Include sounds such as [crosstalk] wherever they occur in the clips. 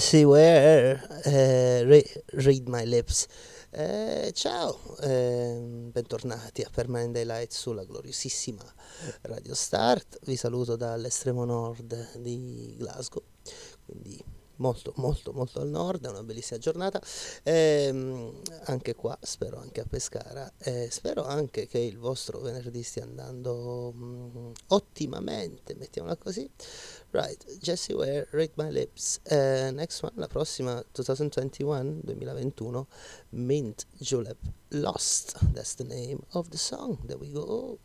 Jesse Ware, eh, re- Read My Lips. Eh, ciao, eh, bentornati a Permanent Daylight sulla gloriosissima Radio Start. Vi saluto dall'estremo nord di Glasgow, quindi molto molto molto al nord, è una bellissima giornata. Eh, anche qua, spero anche a Pescara, e spero anche che il vostro venerdì stia andando mm, ottimamente, mettiamola così. Right, Jessie Ware, Read My Lips. Uh, next one, la prossima 2021, 2021, Mint Julep Lost. That's the name of the song. There we go.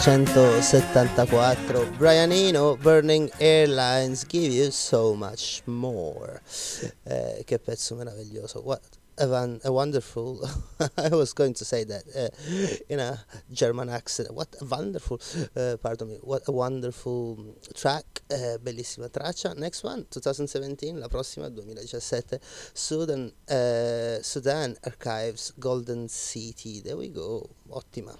1974 Brian Eno Burning Airlines Give You So Much More. Eh, che pezzo meraviglioso What a, van, a wonderful [laughs] I was going to say that uh, in a German accent. What a wonderful uh, pardon me what a wonderful track uh, bellissima traccia. Next one 2017 la prossima 2017 Sudan Sudan Archives Golden City. There we go. Ottima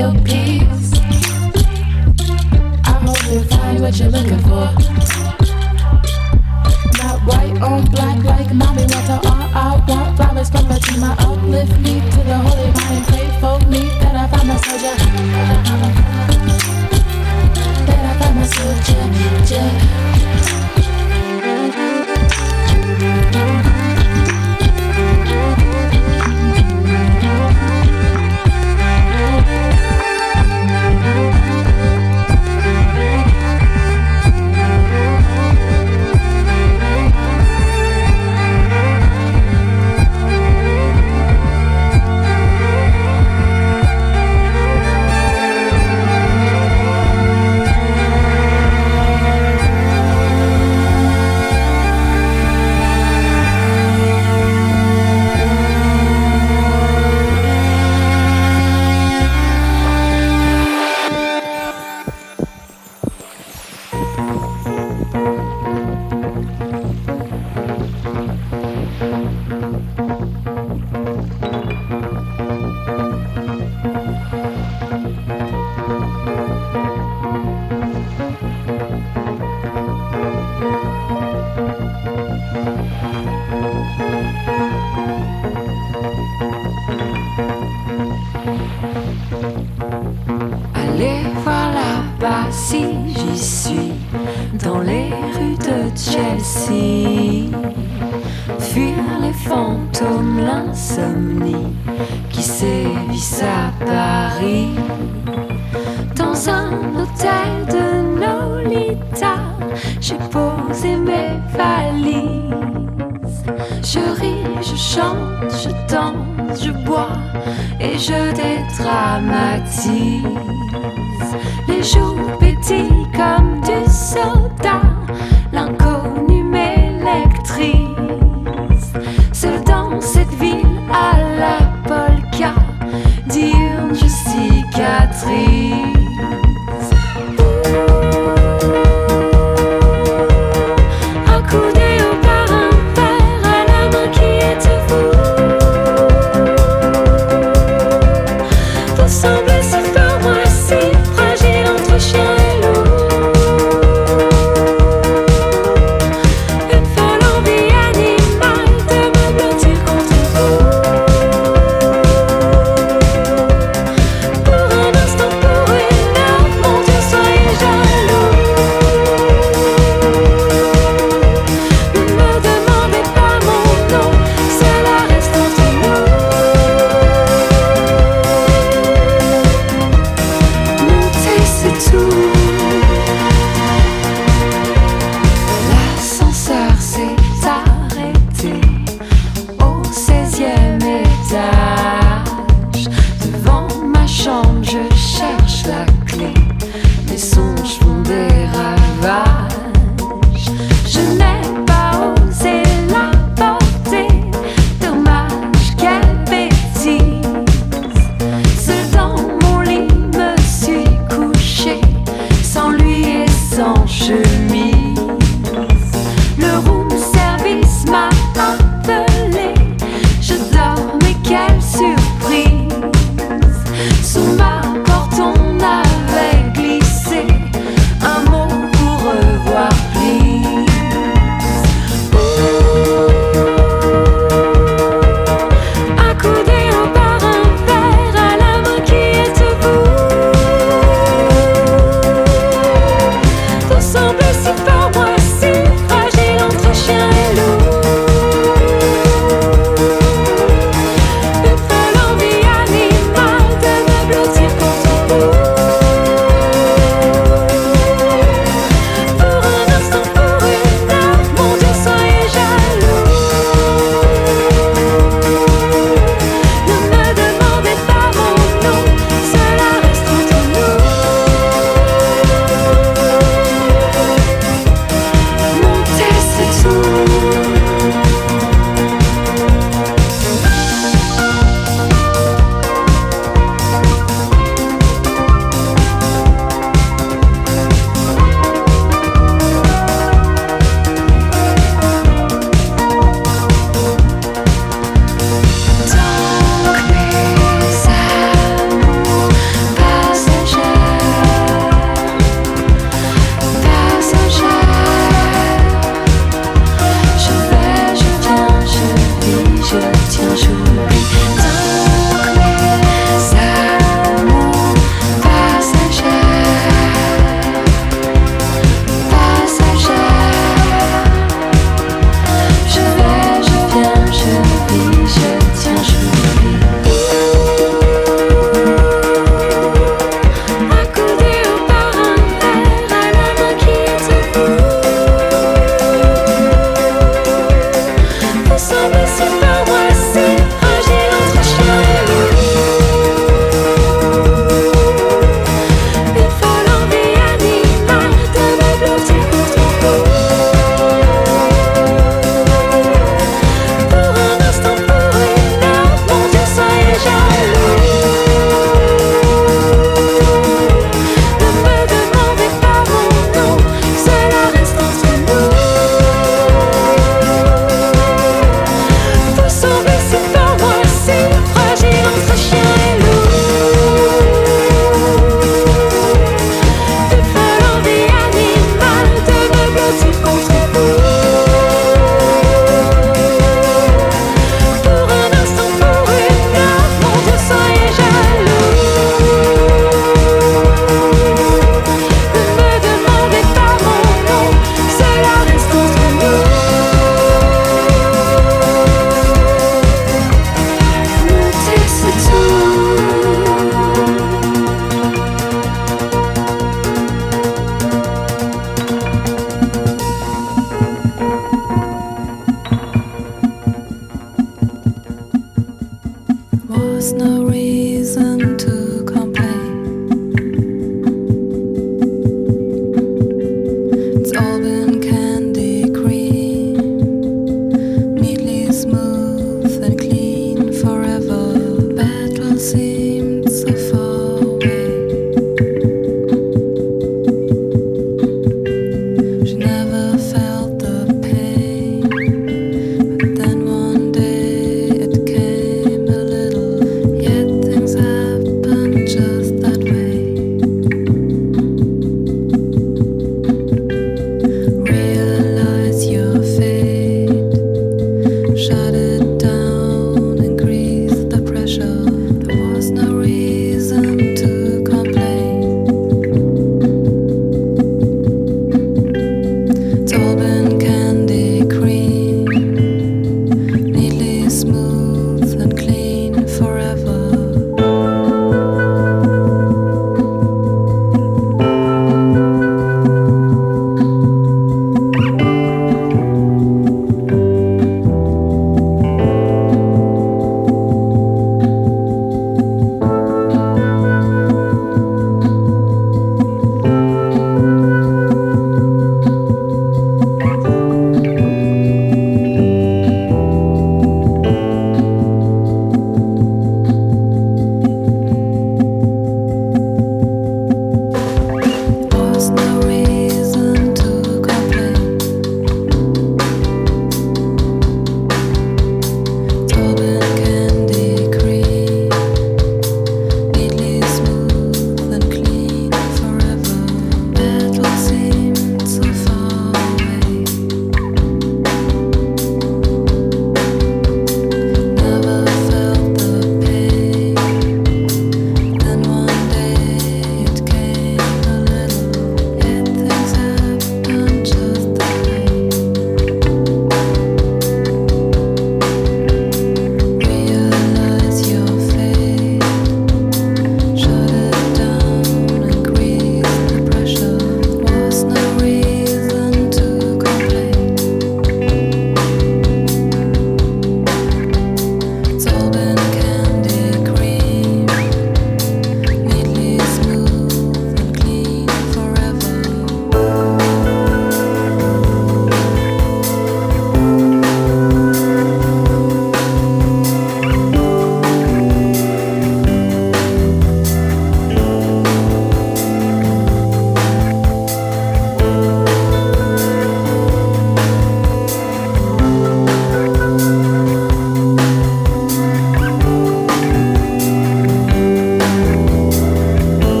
your peace. I hope you find what you're looking for. Not white on black like mommy wants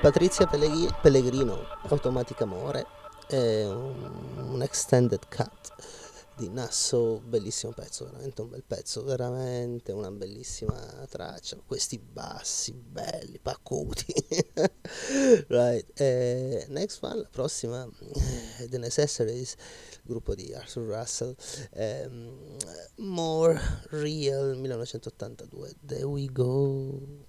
Patrizia Pelleghi- Pellegrino, Automatic Amore, è un, un extended cut di Nasso, bellissimo pezzo, veramente un bel pezzo, veramente una bellissima traccia, questi bassi belli, pacuti. [laughs] right. Eh, next one, la prossima, eh, The Necessaries, gruppo di Arthur Russell, eh, More Real 1982, There We Go.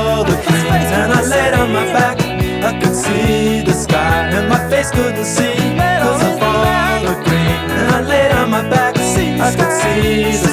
couldn't see. Cause I found the green. And I laid on my back, I could see the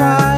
side.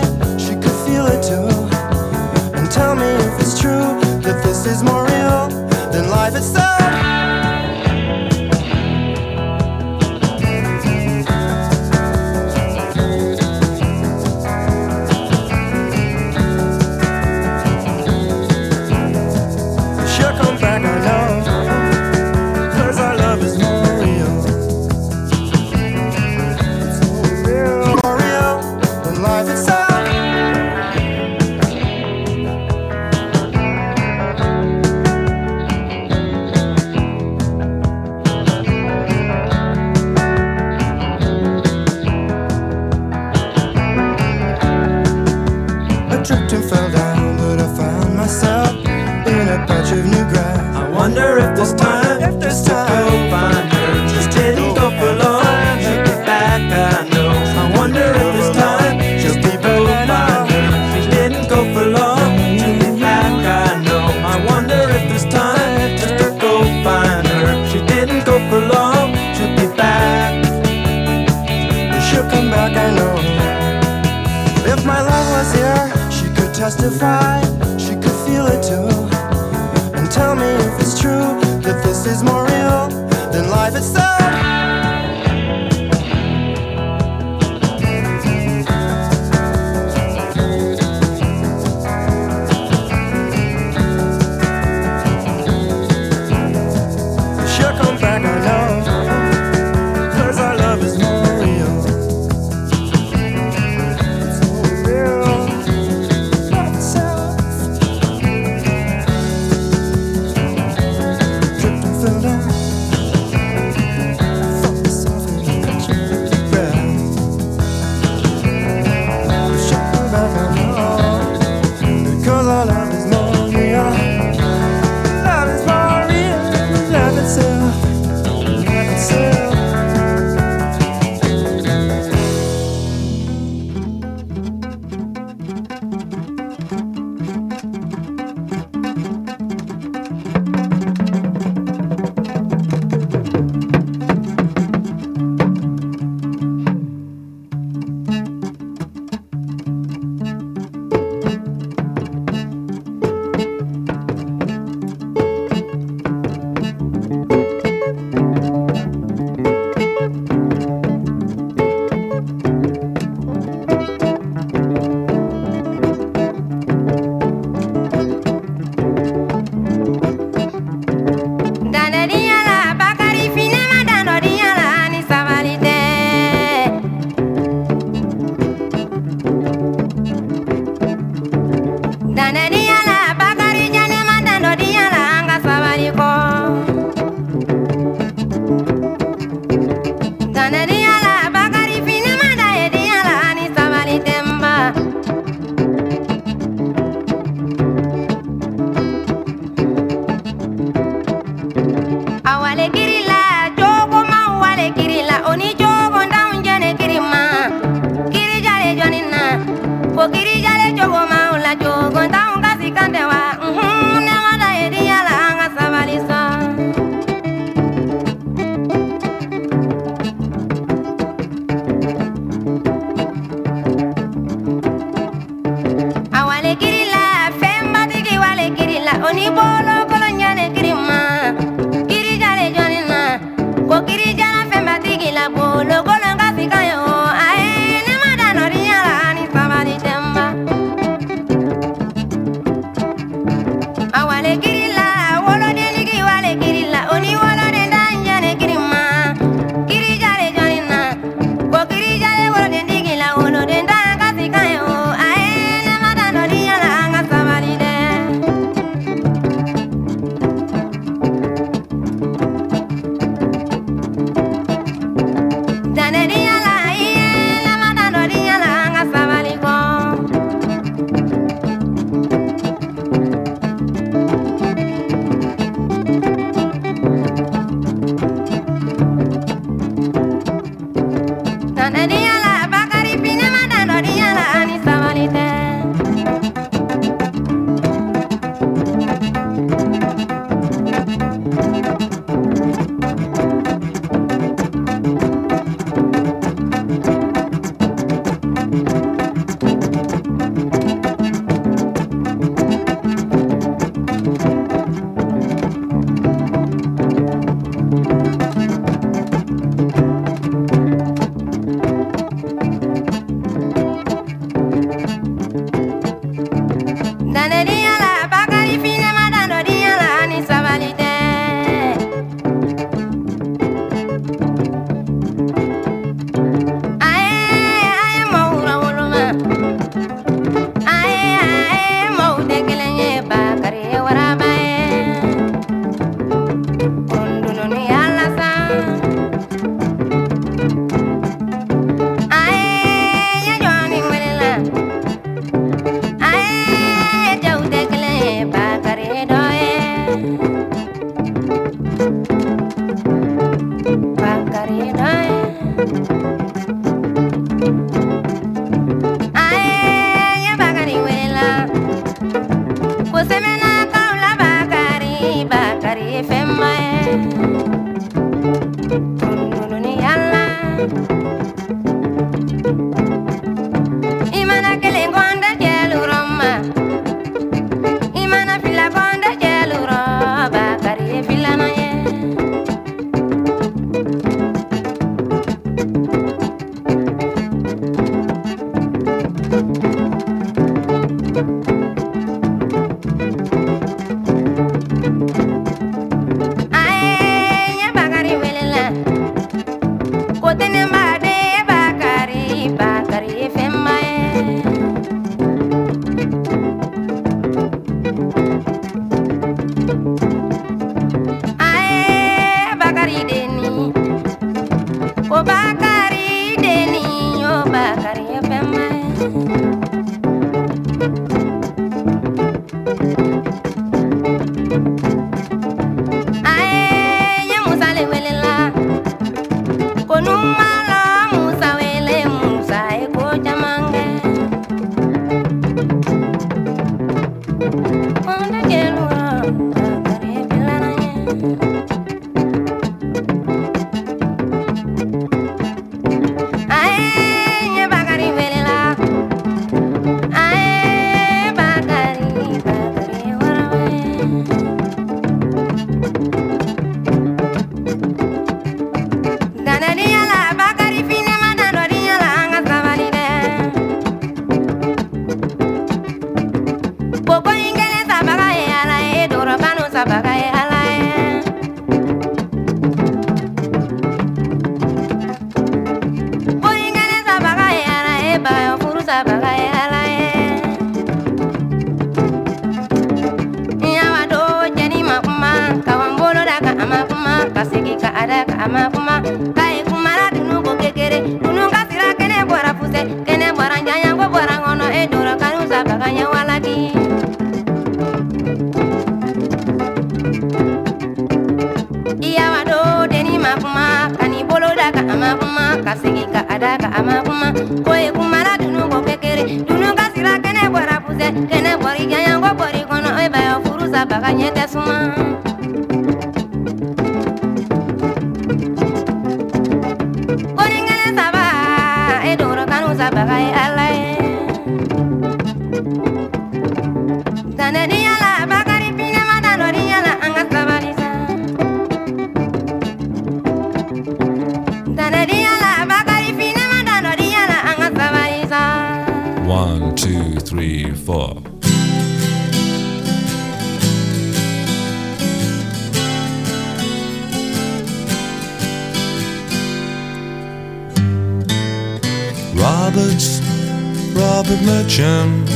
Mitchum,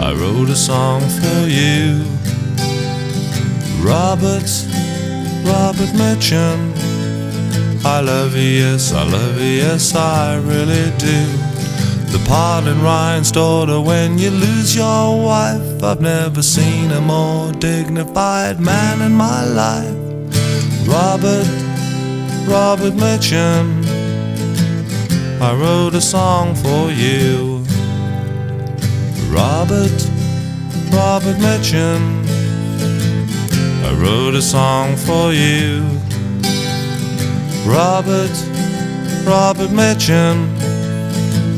I wrote a song for you. Robert, Robert Mitchum, I love you, yes, I love you, yes, I really do. The part in Ryan's daughter when you lose your wife. I've never seen a more dignified man in my life. Robert, Robert Mitchum, I wrote a song for you. Robert, Robert Mitchum, I wrote a song for you. Robert, Robert Mitchum,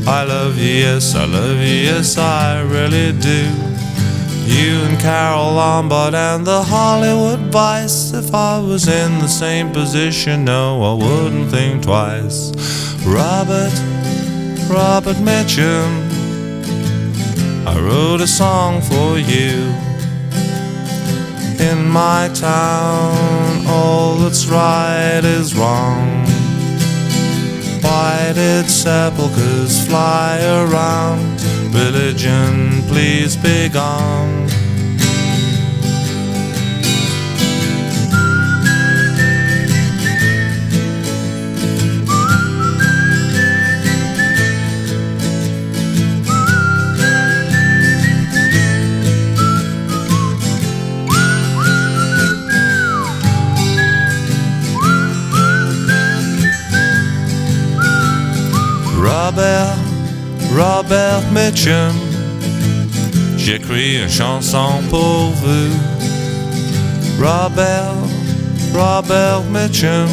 I love you, yes, I love you, yes, I really do. You and Carole Lombard and the Hollywood Vice. If I was in the same position, no, I wouldn't think twice. Robert, Robert Mitchum, I wrote a song for you. In my town, all that's right is wrong. Why did sepulchres fly around? Religion, please be gone. Mitchum, j'écris une chanson pour vous. Robert, Robert Mitchum,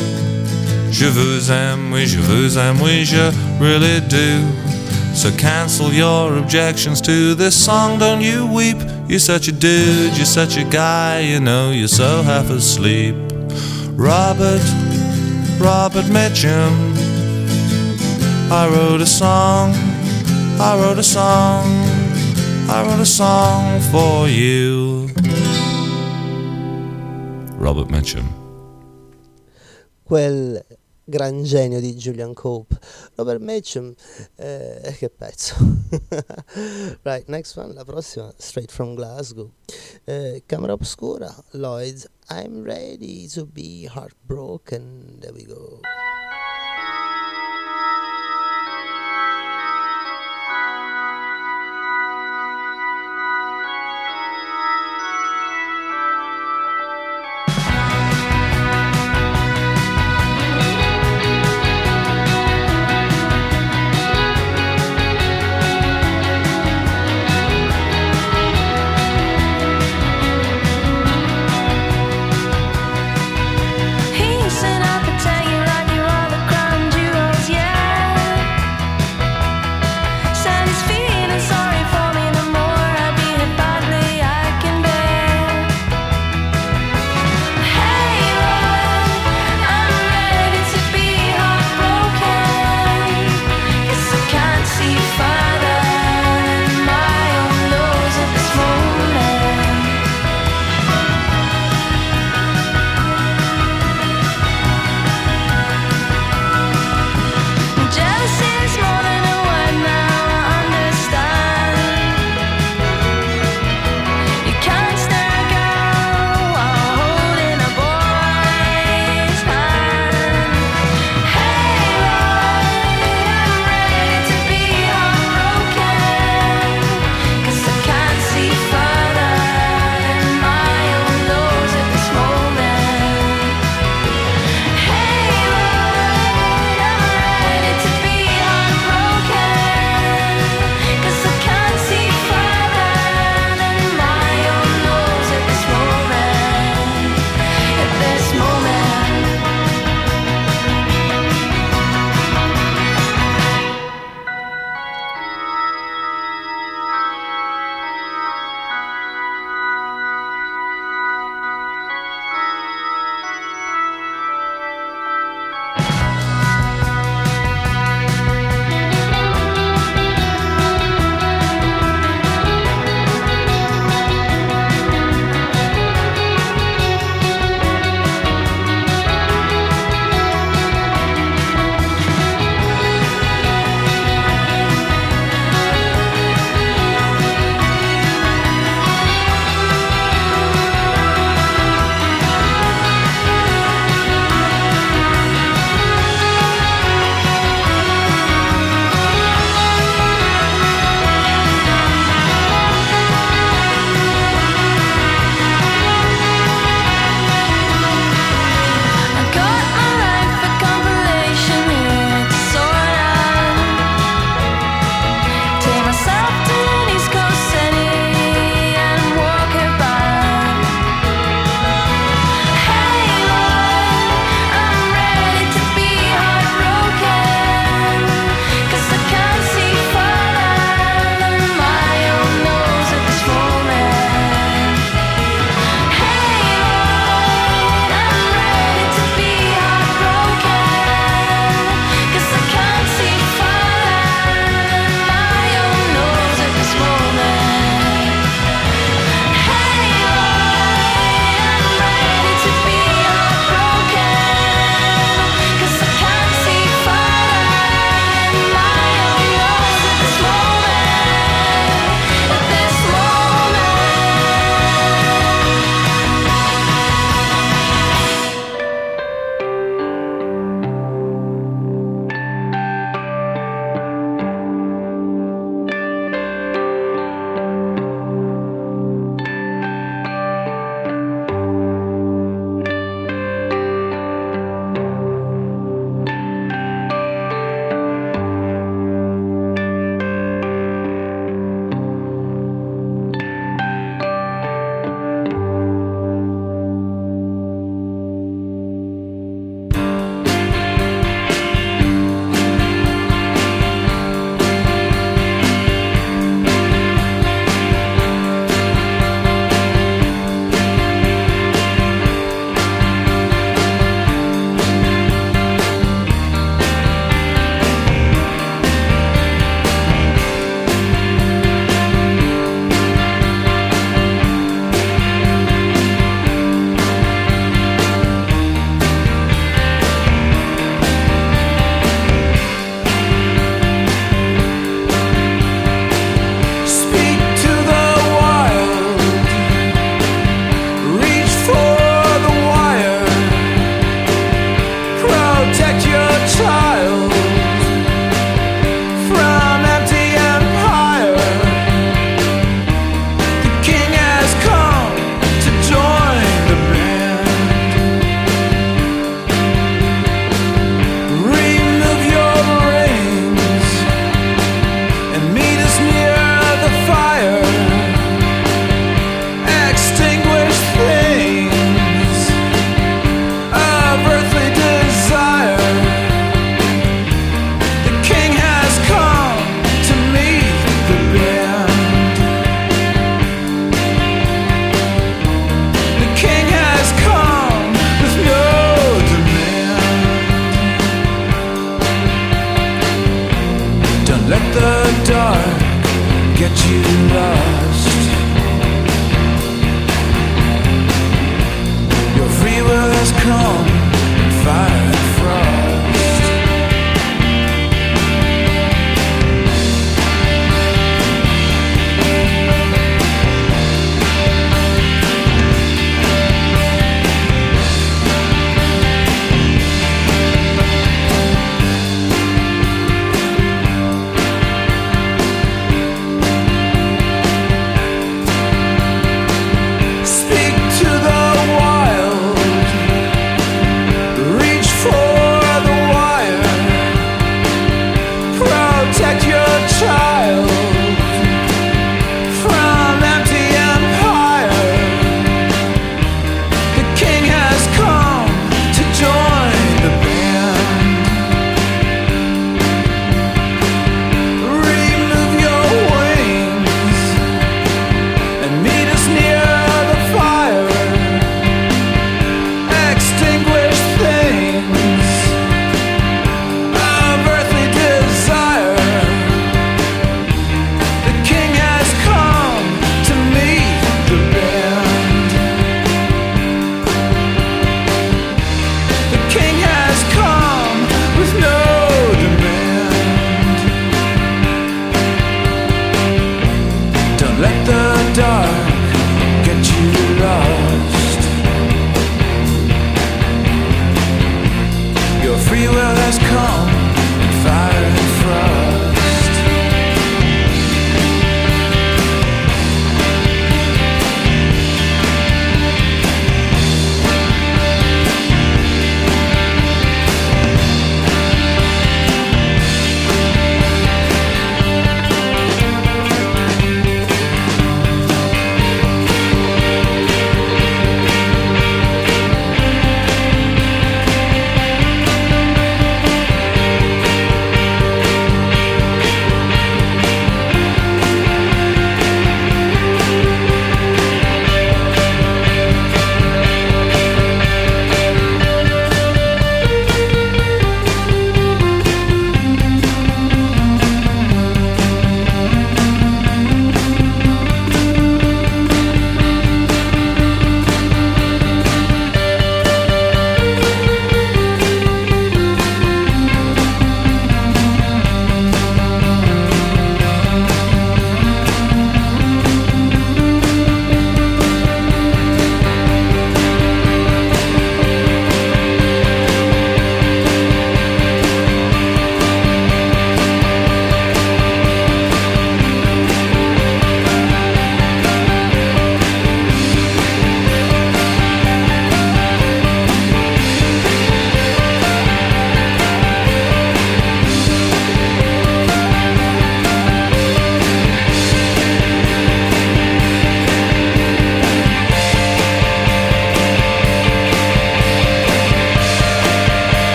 je vous aime, oui, je vous aime, oui, je really do. So cancel your objections to this song, don't you weep. You're such a dude, you're such a guy, you know, you're so half asleep. Robert, Robert Mitchum. I wrote a song, I wrote a song, I wrote a song for you. Robert Mitchum. quel gran genio di Julian Cope. Robert Mitchum, eh, che pezzo. [laughs] right, next one, la prossima, straight from Glasgow. Eh, Camera Obscura, Lloyd's, I'm ready to be heartbroken. There we go.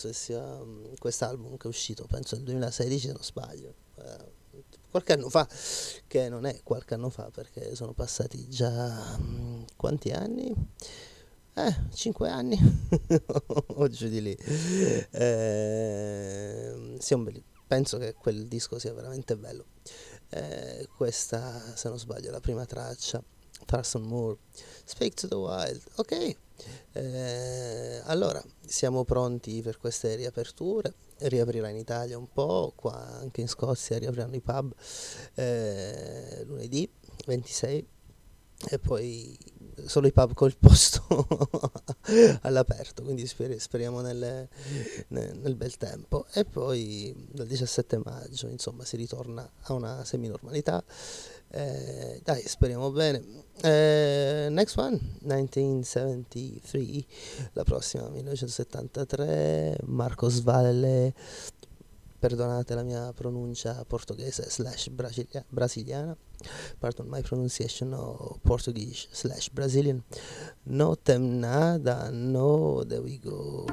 penso che sia mm, quest'album che è uscito, penso nel 2016 se non sbaglio, eh, qualche anno fa, che non è qualche anno fa perché sono passati già mm, quanti anni? Eh, 5 anni [laughs] o giù di lì. Eh, bel... penso che quel disco sia veramente bello. Eh, questa, se non sbaglio, è la prima traccia, Parson Moore Speak to the Wild. Ok, eh, allora siamo pronti per queste riaperture. Riaprirà in Italia un po', qua anche in Scozia riapriranno i pub eh, lunedì 26 e poi solo i pub col posto [laughs] all'aperto, quindi sper- speriamo nel, nel, nel, bel tempo. E poi dal 17 maggio, insomma, si ritorna a una seminormalità. Eh, dai, speriamo bene. Eh, next one, 1973. La prossima, 1973. Marcos Valle. Perdonate la mia pronuncia portoghese slash brasilia, brasiliana. Pardon my pronunciation of Portuguese slash Brazilian. No tem nada, no, there we go.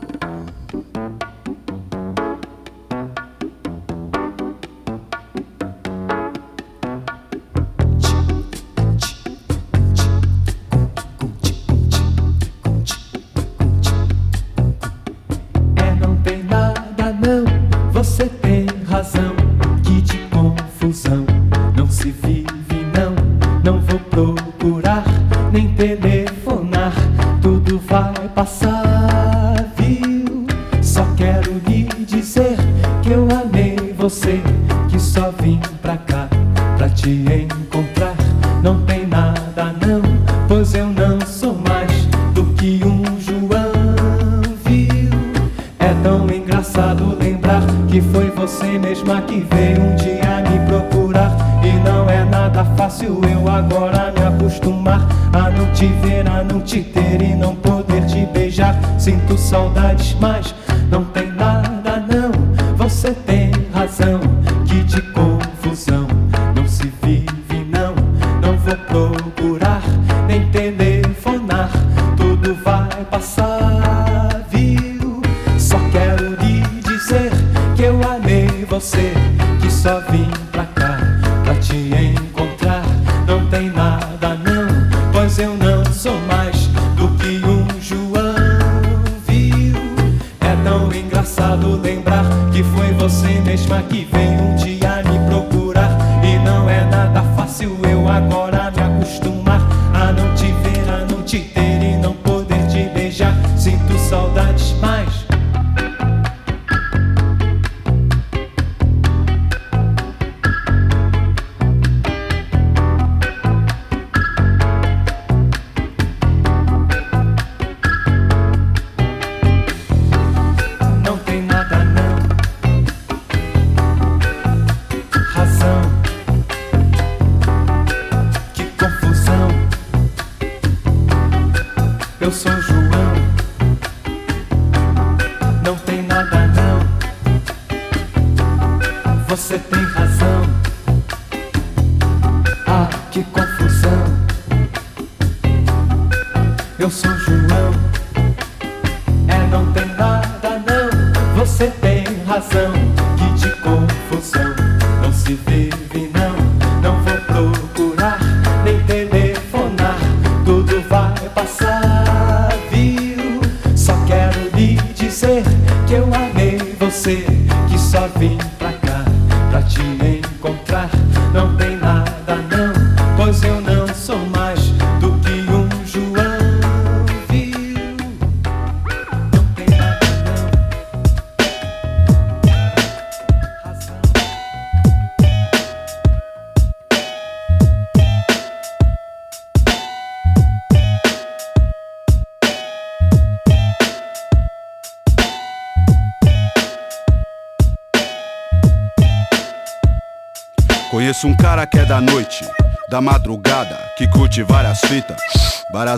você tem razão.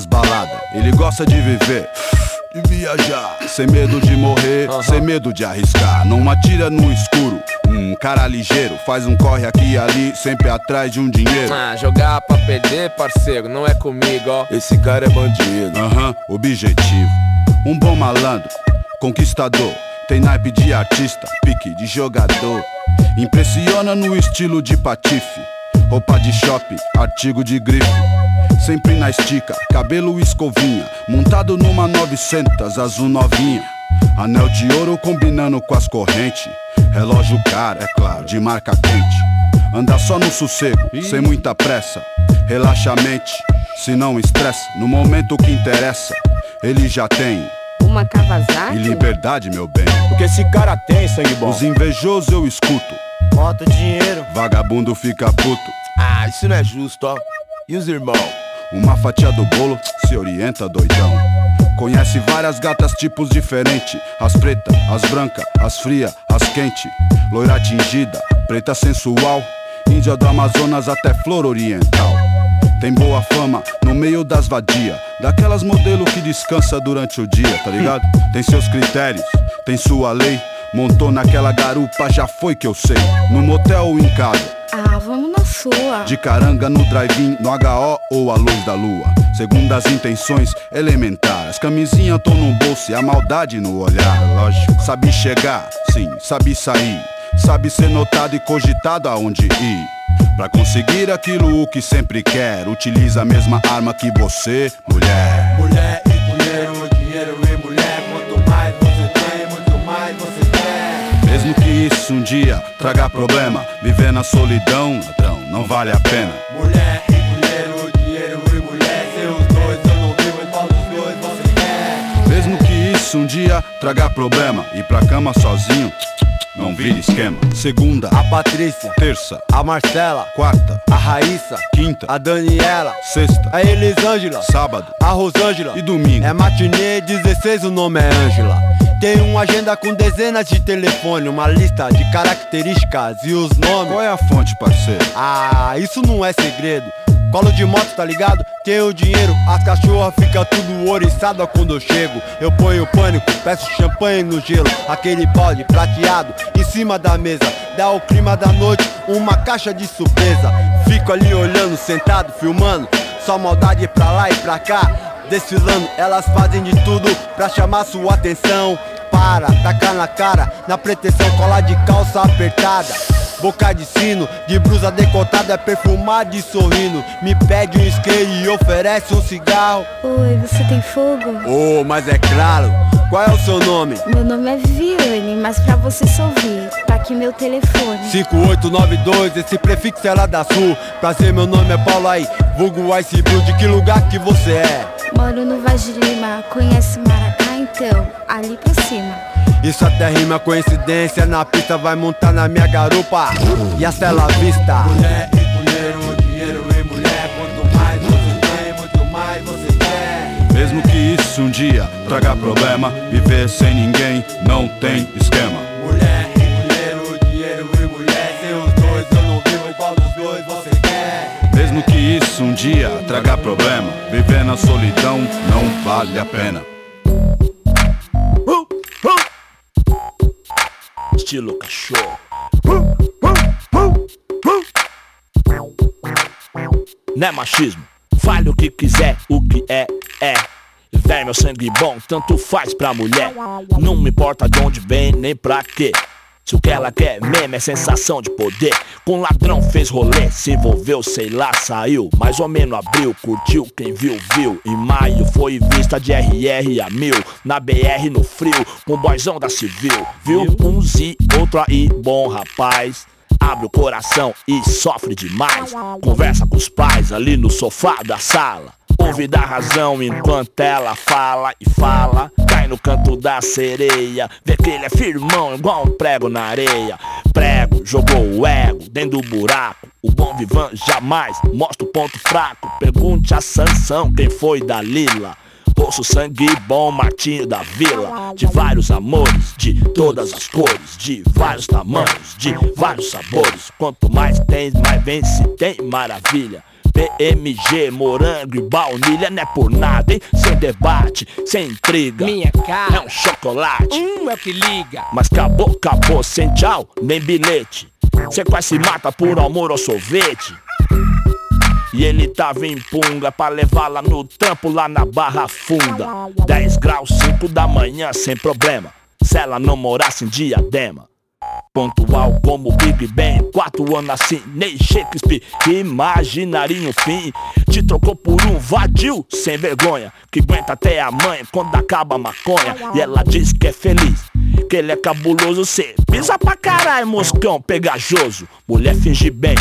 baladas. Ele gosta de viver. De viajar, sem medo de morrer, uhum. sem medo de arriscar. Não atira no escuro, um cara ligeiro faz um corre aqui e ali, sempre atrás de um dinheiro. Ah, jogar pra perder, parceiro, não é comigo, ó. Esse cara é bandido. Aham, uhum, objetivo. Um bom malandro, conquistador. Tem naipe de artista, pique de jogador. Impressiona no estilo de patife, roupa de shopping, artigo de grife. Sempre na estica, cabelo escovinha. Montado numa 900, azul novinha. Anel de ouro combinando com as correntes. Relógio caro, é claro, de marca quente. Anda só no sossego, sem muita pressa. Relaxa a mente, se não estressa. No momento que interessa, ele já tem. Uma Kawasaki? E liberdade, meu bem. O que esse cara tem, sangue bom? Os invejosos eu escuto. Bota dinheiro. Vagabundo fica puto. Ah, isso não é justo, ó. E os irmãos? Uma fatia do bolo se orienta, doidão. Conhece várias gatas tipos diferentes. As pretas, as brancas, as frias, as quentes. Loira tingida, preta sensual. Índia do Amazonas até flor oriental. Tem boa fama no meio das vadia. Daquelas modelo que descansa durante o dia, tá ligado? [laughs] Tem seus critérios, tem sua lei. Montou naquela garupa, já foi que eu sei. No motel ou em casa. Ah, vamos na sua. De caranga no drive-in, no HO ou a luz da lua. Segundo as intenções elementares. Camisinha tô no bolso e a maldade no olhar. Lógico. Sabe chegar, sim, sabe sair. Sabe ser notado e cogitado aonde ir. Pra conseguir aquilo o que sempre quer, utiliza a mesma arma que você. Mulher Mesmo que isso um dia traga problema, viver na solidão, ladrão, não vale a pena. Mulher e dinheiro, dinheiro e mulher. Seus dois eu não vivo, qual dos dois você quer? Mesmo que isso um dia traga problema, ir pra cama sozinho, não vira esquema. Segunda, A Patrícia, terça, a Marcela, quarta, a Raíssa, quinta, a Daniela, sexta, a Elisângela, sábado a Rosângela. e domingo. É matinê 16, o nome é Ângela. Tem uma agenda com dezenas de telefone, uma lista de características e os nomes. Qual é a fonte, parceiro? Ah, isso não é segredo. Colo de moto, tá ligado? Tenho dinheiro, as cachorras ficam tudo oriçada quando eu chego. Eu ponho pânico, peço champanhe no gelo, aquele balde prateado em cima da mesa. Dá o clima da noite, uma caixa de surpresa. Fico ali olhando, sentado, filmando, só maldade pra lá e pra cá. Desfilando, elas fazem de tudo pra chamar sua atenção. Para, tacar na cara, na pretensão, colar de calça apertada. Boca de sino, de blusa decotada, perfumada e sorrindo. Me pede um isqueiro e oferece um cigarro. Oi, você tem fogo? Oh, mas é claro, qual é o seu nome? Meu nome é Viviane, mas pra você só ouvir, tá aqui meu telefone. 5892, esse prefixo é lá da sul. Prazer, meu nome é Paulo aí, vulgo Ice Blue, de que lugar que você é? Moro no Vaz de Lima, conhece Maracá então? Ali pra cima. Isso até rima coincidência, na pista vai montar na minha garupa. E a cela vista. Mulher e dinheiro, dinheiro e mulher. Quanto mais você tem, muito mais você quer. Mesmo que isso um dia traga problema, viver sem ninguém não tem esquema. Mulher e dinheiro, dinheiro e mulher. Seus dois eu não vivo, qual dos dois você quer? Mesmo que isso um dia traga problema, viver na solidão não vale a pena. Estilo cachorro. Não é machismo. Fale o que quiser, o que é, é. Véi, meu sangue bom, tanto faz pra mulher. Não me importa de onde vem, nem pra quê. Se o que ela quer mesmo é sensação de poder. Com ladrão fez rolê, se envolveu, sei lá, saiu. Mais ou menos abril, curtiu, quem viu, viu. Em maio foi vista de RR a mil. Na BR no frio, com o boizão da civil. Viu? Um Z, outro aí, bom rapaz. Abre o coração e sofre demais. Conversa com os pais ali no sofá da sala. Ouve da razão enquanto ela fala e fala. Cai no canto da sereia. Vê que ele é firmão, igual um prego na areia. Prego, jogou o ego dentro do buraco. O bom vivan jamais mostra o ponto fraco. Pergunte a Sansão quem foi da Lila. Poço sangue bom, Martinho da Vila. De vários amores, de todas as cores, de vários tamanhos, de vários sabores. Quanto mais tem, mais vem se tem maravilha. BMG, morango e baunilha não é por nada, hein? Sem debate, sem intriga. Minha cara. É um chocolate. Hum, é o que liga. Mas acabou, acabou, sem tchau, nem bilhete. Cê quase se mata por amor ao sorvete. E ele tava em punga pra levá-la no trampo lá na Barra Funda. 10 graus, 5 da manhã, sem problema. Se ela não morasse em diadema. Pontual como Big Ben, quatro anos assim, nem Shakespeare. Imaginaria um fim. Te trocou por um vadio sem vergonha. Que aguenta até a mãe quando acaba a maconha. E ela diz que é feliz, que ele é cabuloso. Cê pisa pra caralho, moscão pegajoso. Mulher finge bem,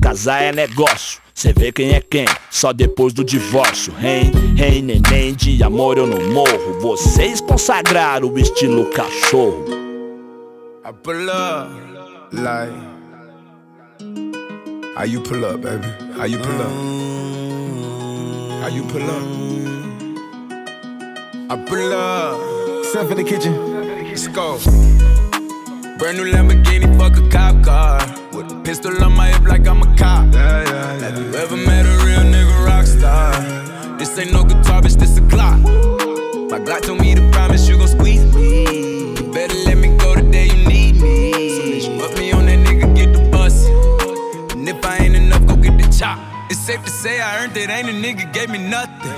casar é negócio. Cê vê quem é quem, só depois do divórcio. Rei, rei, neném, de amor eu não morro. Vocês consagraram o estilo cachorro. I pull up like how you pull up, baby? How you pull up? How you pull up? I pull up. Step in the kitchen. Let's go. Brand new Lamborghini, fuck a cop car. With a pistol on my hip like I'm a cop. Yeah, yeah, yeah. Have you ever met a real nigga rock star? This ain't no guitar, bitch, this a Glock. My Glock told me to promise you gon' squeeze me. Safe to say I earned it, ain't a nigga gave me nothing.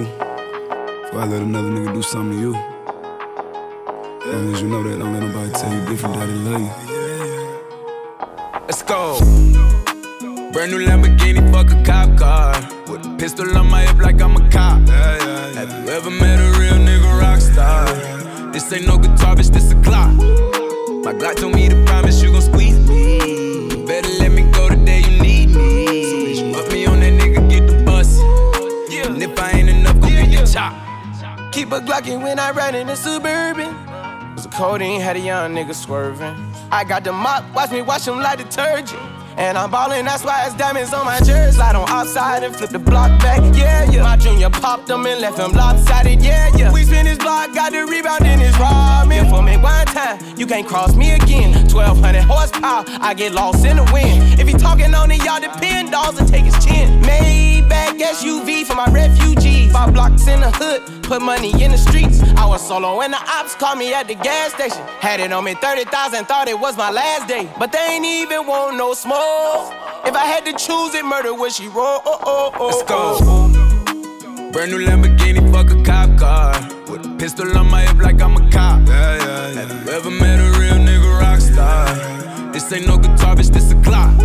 Before I let another nigga do something to you. As long as you know that, don't let nobody tell you different, daddy love you. Let's go. Brand new Lamborghini, fuck a cop car. With a pistol on my hip like I'm a cop. Have you ever met a real nigga rock star? This ain't no guitar, bitch, this a Glock. My Glock told me to promise you gon' squeeze Keep a Glockin' when I ride in the Suburban. Cause the codeine had a young nigga swerving. I got the mop, watch me wash him like detergent. And I'm ballin', that's why it's diamonds on my jersey. Slide on outside and flip the block back, yeah, yeah. My junior popped him and left him lopsided, yeah, yeah. We spin his block, got the rebound in his ramen. For me one time, you can't cross me again. 1200 horsepower, I get lost in the wind. If he talking on it, y'all depend, dolls and take his chin. Maybach SUV for my refugees. Five blocks in the hood, put money in the streets. I was solo when the ops called me at the gas station. Had it on me 30,000, thought it was my last day. But they ain't even want no smoke. If I had to choose it, murder would she roll? Oh, oh, oh, oh, Let's go. Brand new Lamborghini, fuck a cop car. With a pistol on my hip like I'm a cop. Yeah, yeah, yeah. Have you ever met a real nigga rock star? This ain't no guitar, bitch, this a Glock.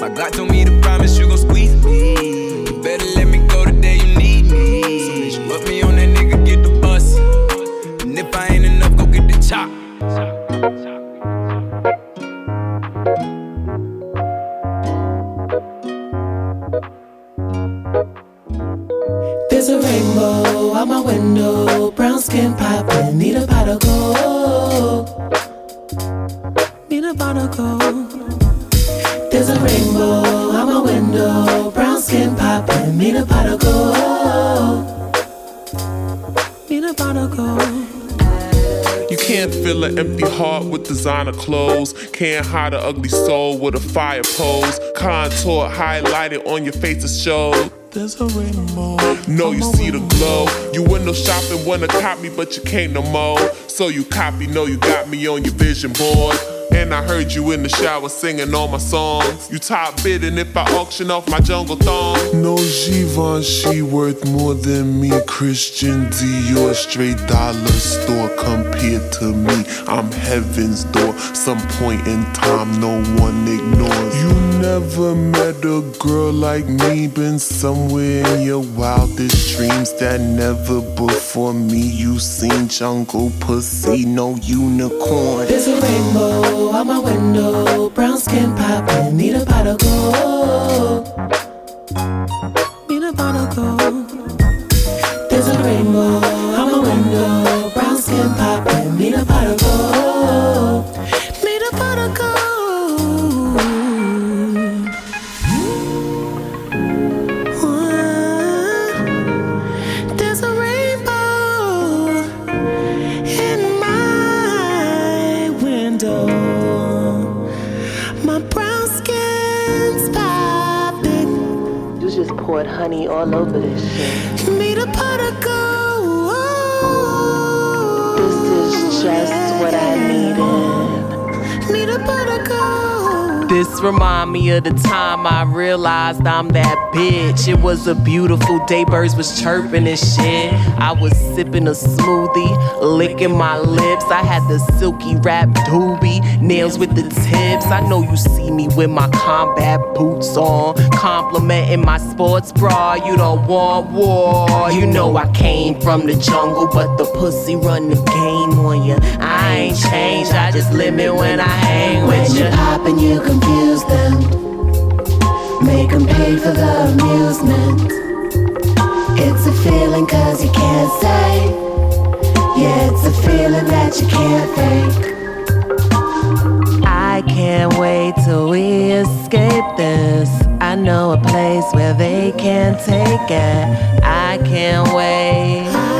My Glock told me to promise you gon' squeeze me. You better let me go the day you need me. So put me on that nigga, get the bus. And if I ain't enough, go get the chop. There's a rainbow out my window, brown skin poppin', need a pot of gold. Need a pot of gold. There's a rainbow out my window, brown skin poppin', need a pot of gold. Need a pot. You can't fill an empty heart with designer clothes. Can't hide an ugly soul with a fire pose. Contour highlighted on your face to show. There's a rainbow. No, you see the glow. You window shopping, wanna copy, but you can't no more. So you copy, know you got me on your vision board. And I heard you in the shower singing all my songs. You top bidding if I auction off my jungle thong. No Givenchy worth more than me. Christian Dior straight dollar store compared to me. I'm heaven's door. Some point in time, no one ignores. You never met a girl like me. Been somewhere in your wildest dreams that never before me. You seen jungle pussy, no unicorn. There's a rainbow out my window, brown skin poppin', need a pot of gold. Remind me of the time I realized I'm that bitch. It was a beautiful day, birds was chirping and shit. I was sipping a smoothie, licking my lips. I had the silky wrap doobie, nails with the tips. I know you see me with my combat boots on, complimenting my sports bra. You don't want war. You know I came from the jungle, but the pussy run the game on you. I ain't changed, I just limit when I hang with you you. pop and you confuse them, make them pay for the amusement. It's a feeling cause you can't say. Yeah, it's a feeling that you can't fake. I can't wait till we escape this. I know a place where they can't take it. I can't wait.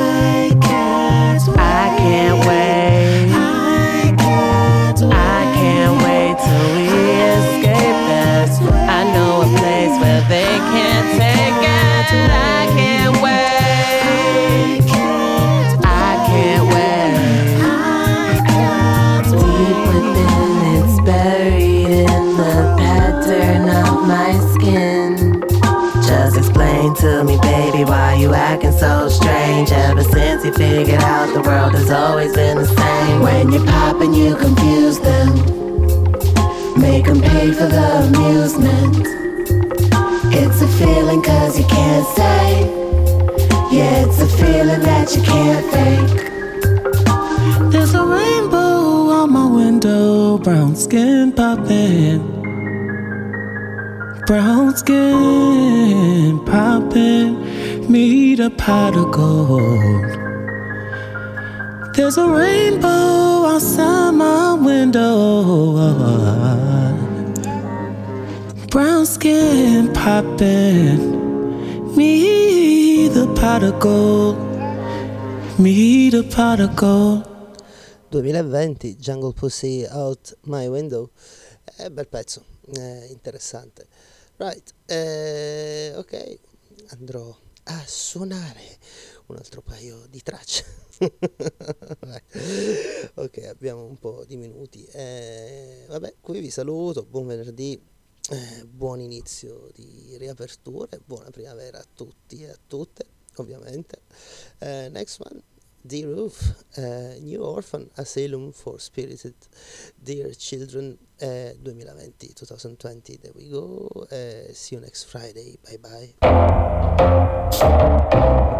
You acting so strange. Ever since you figured out the world has always been the same. When you pop and you confuse them, make them pay for the amusement. It's a feeling cause you can't say. Yeah, it's a feeling that you can't fake. There's a rainbow on my window, brown skin popping. Brown skin popping, meet a pot of gold. There's a rainbow outside my window. Brown skin popping, me the pot of gold, me the pot of gold. 2020 Jungle Pussy Out My Window è bel pezzo eh, interessante right eh, ok andrò a suonare un altro paio di tracce. [laughs] Ok abbiamo un po' di minuti. Eh, vabbè qui vi saluto buon venerdì. Eh, buon inizio di riaperture buona primavera a tutti e a tutte ovviamente. Eh, next one The Roof, eh, New Orphan Asylum for Spirited Dear Children eh, 2020-2020. There we go. Eh, see you next Friday. Bye bye.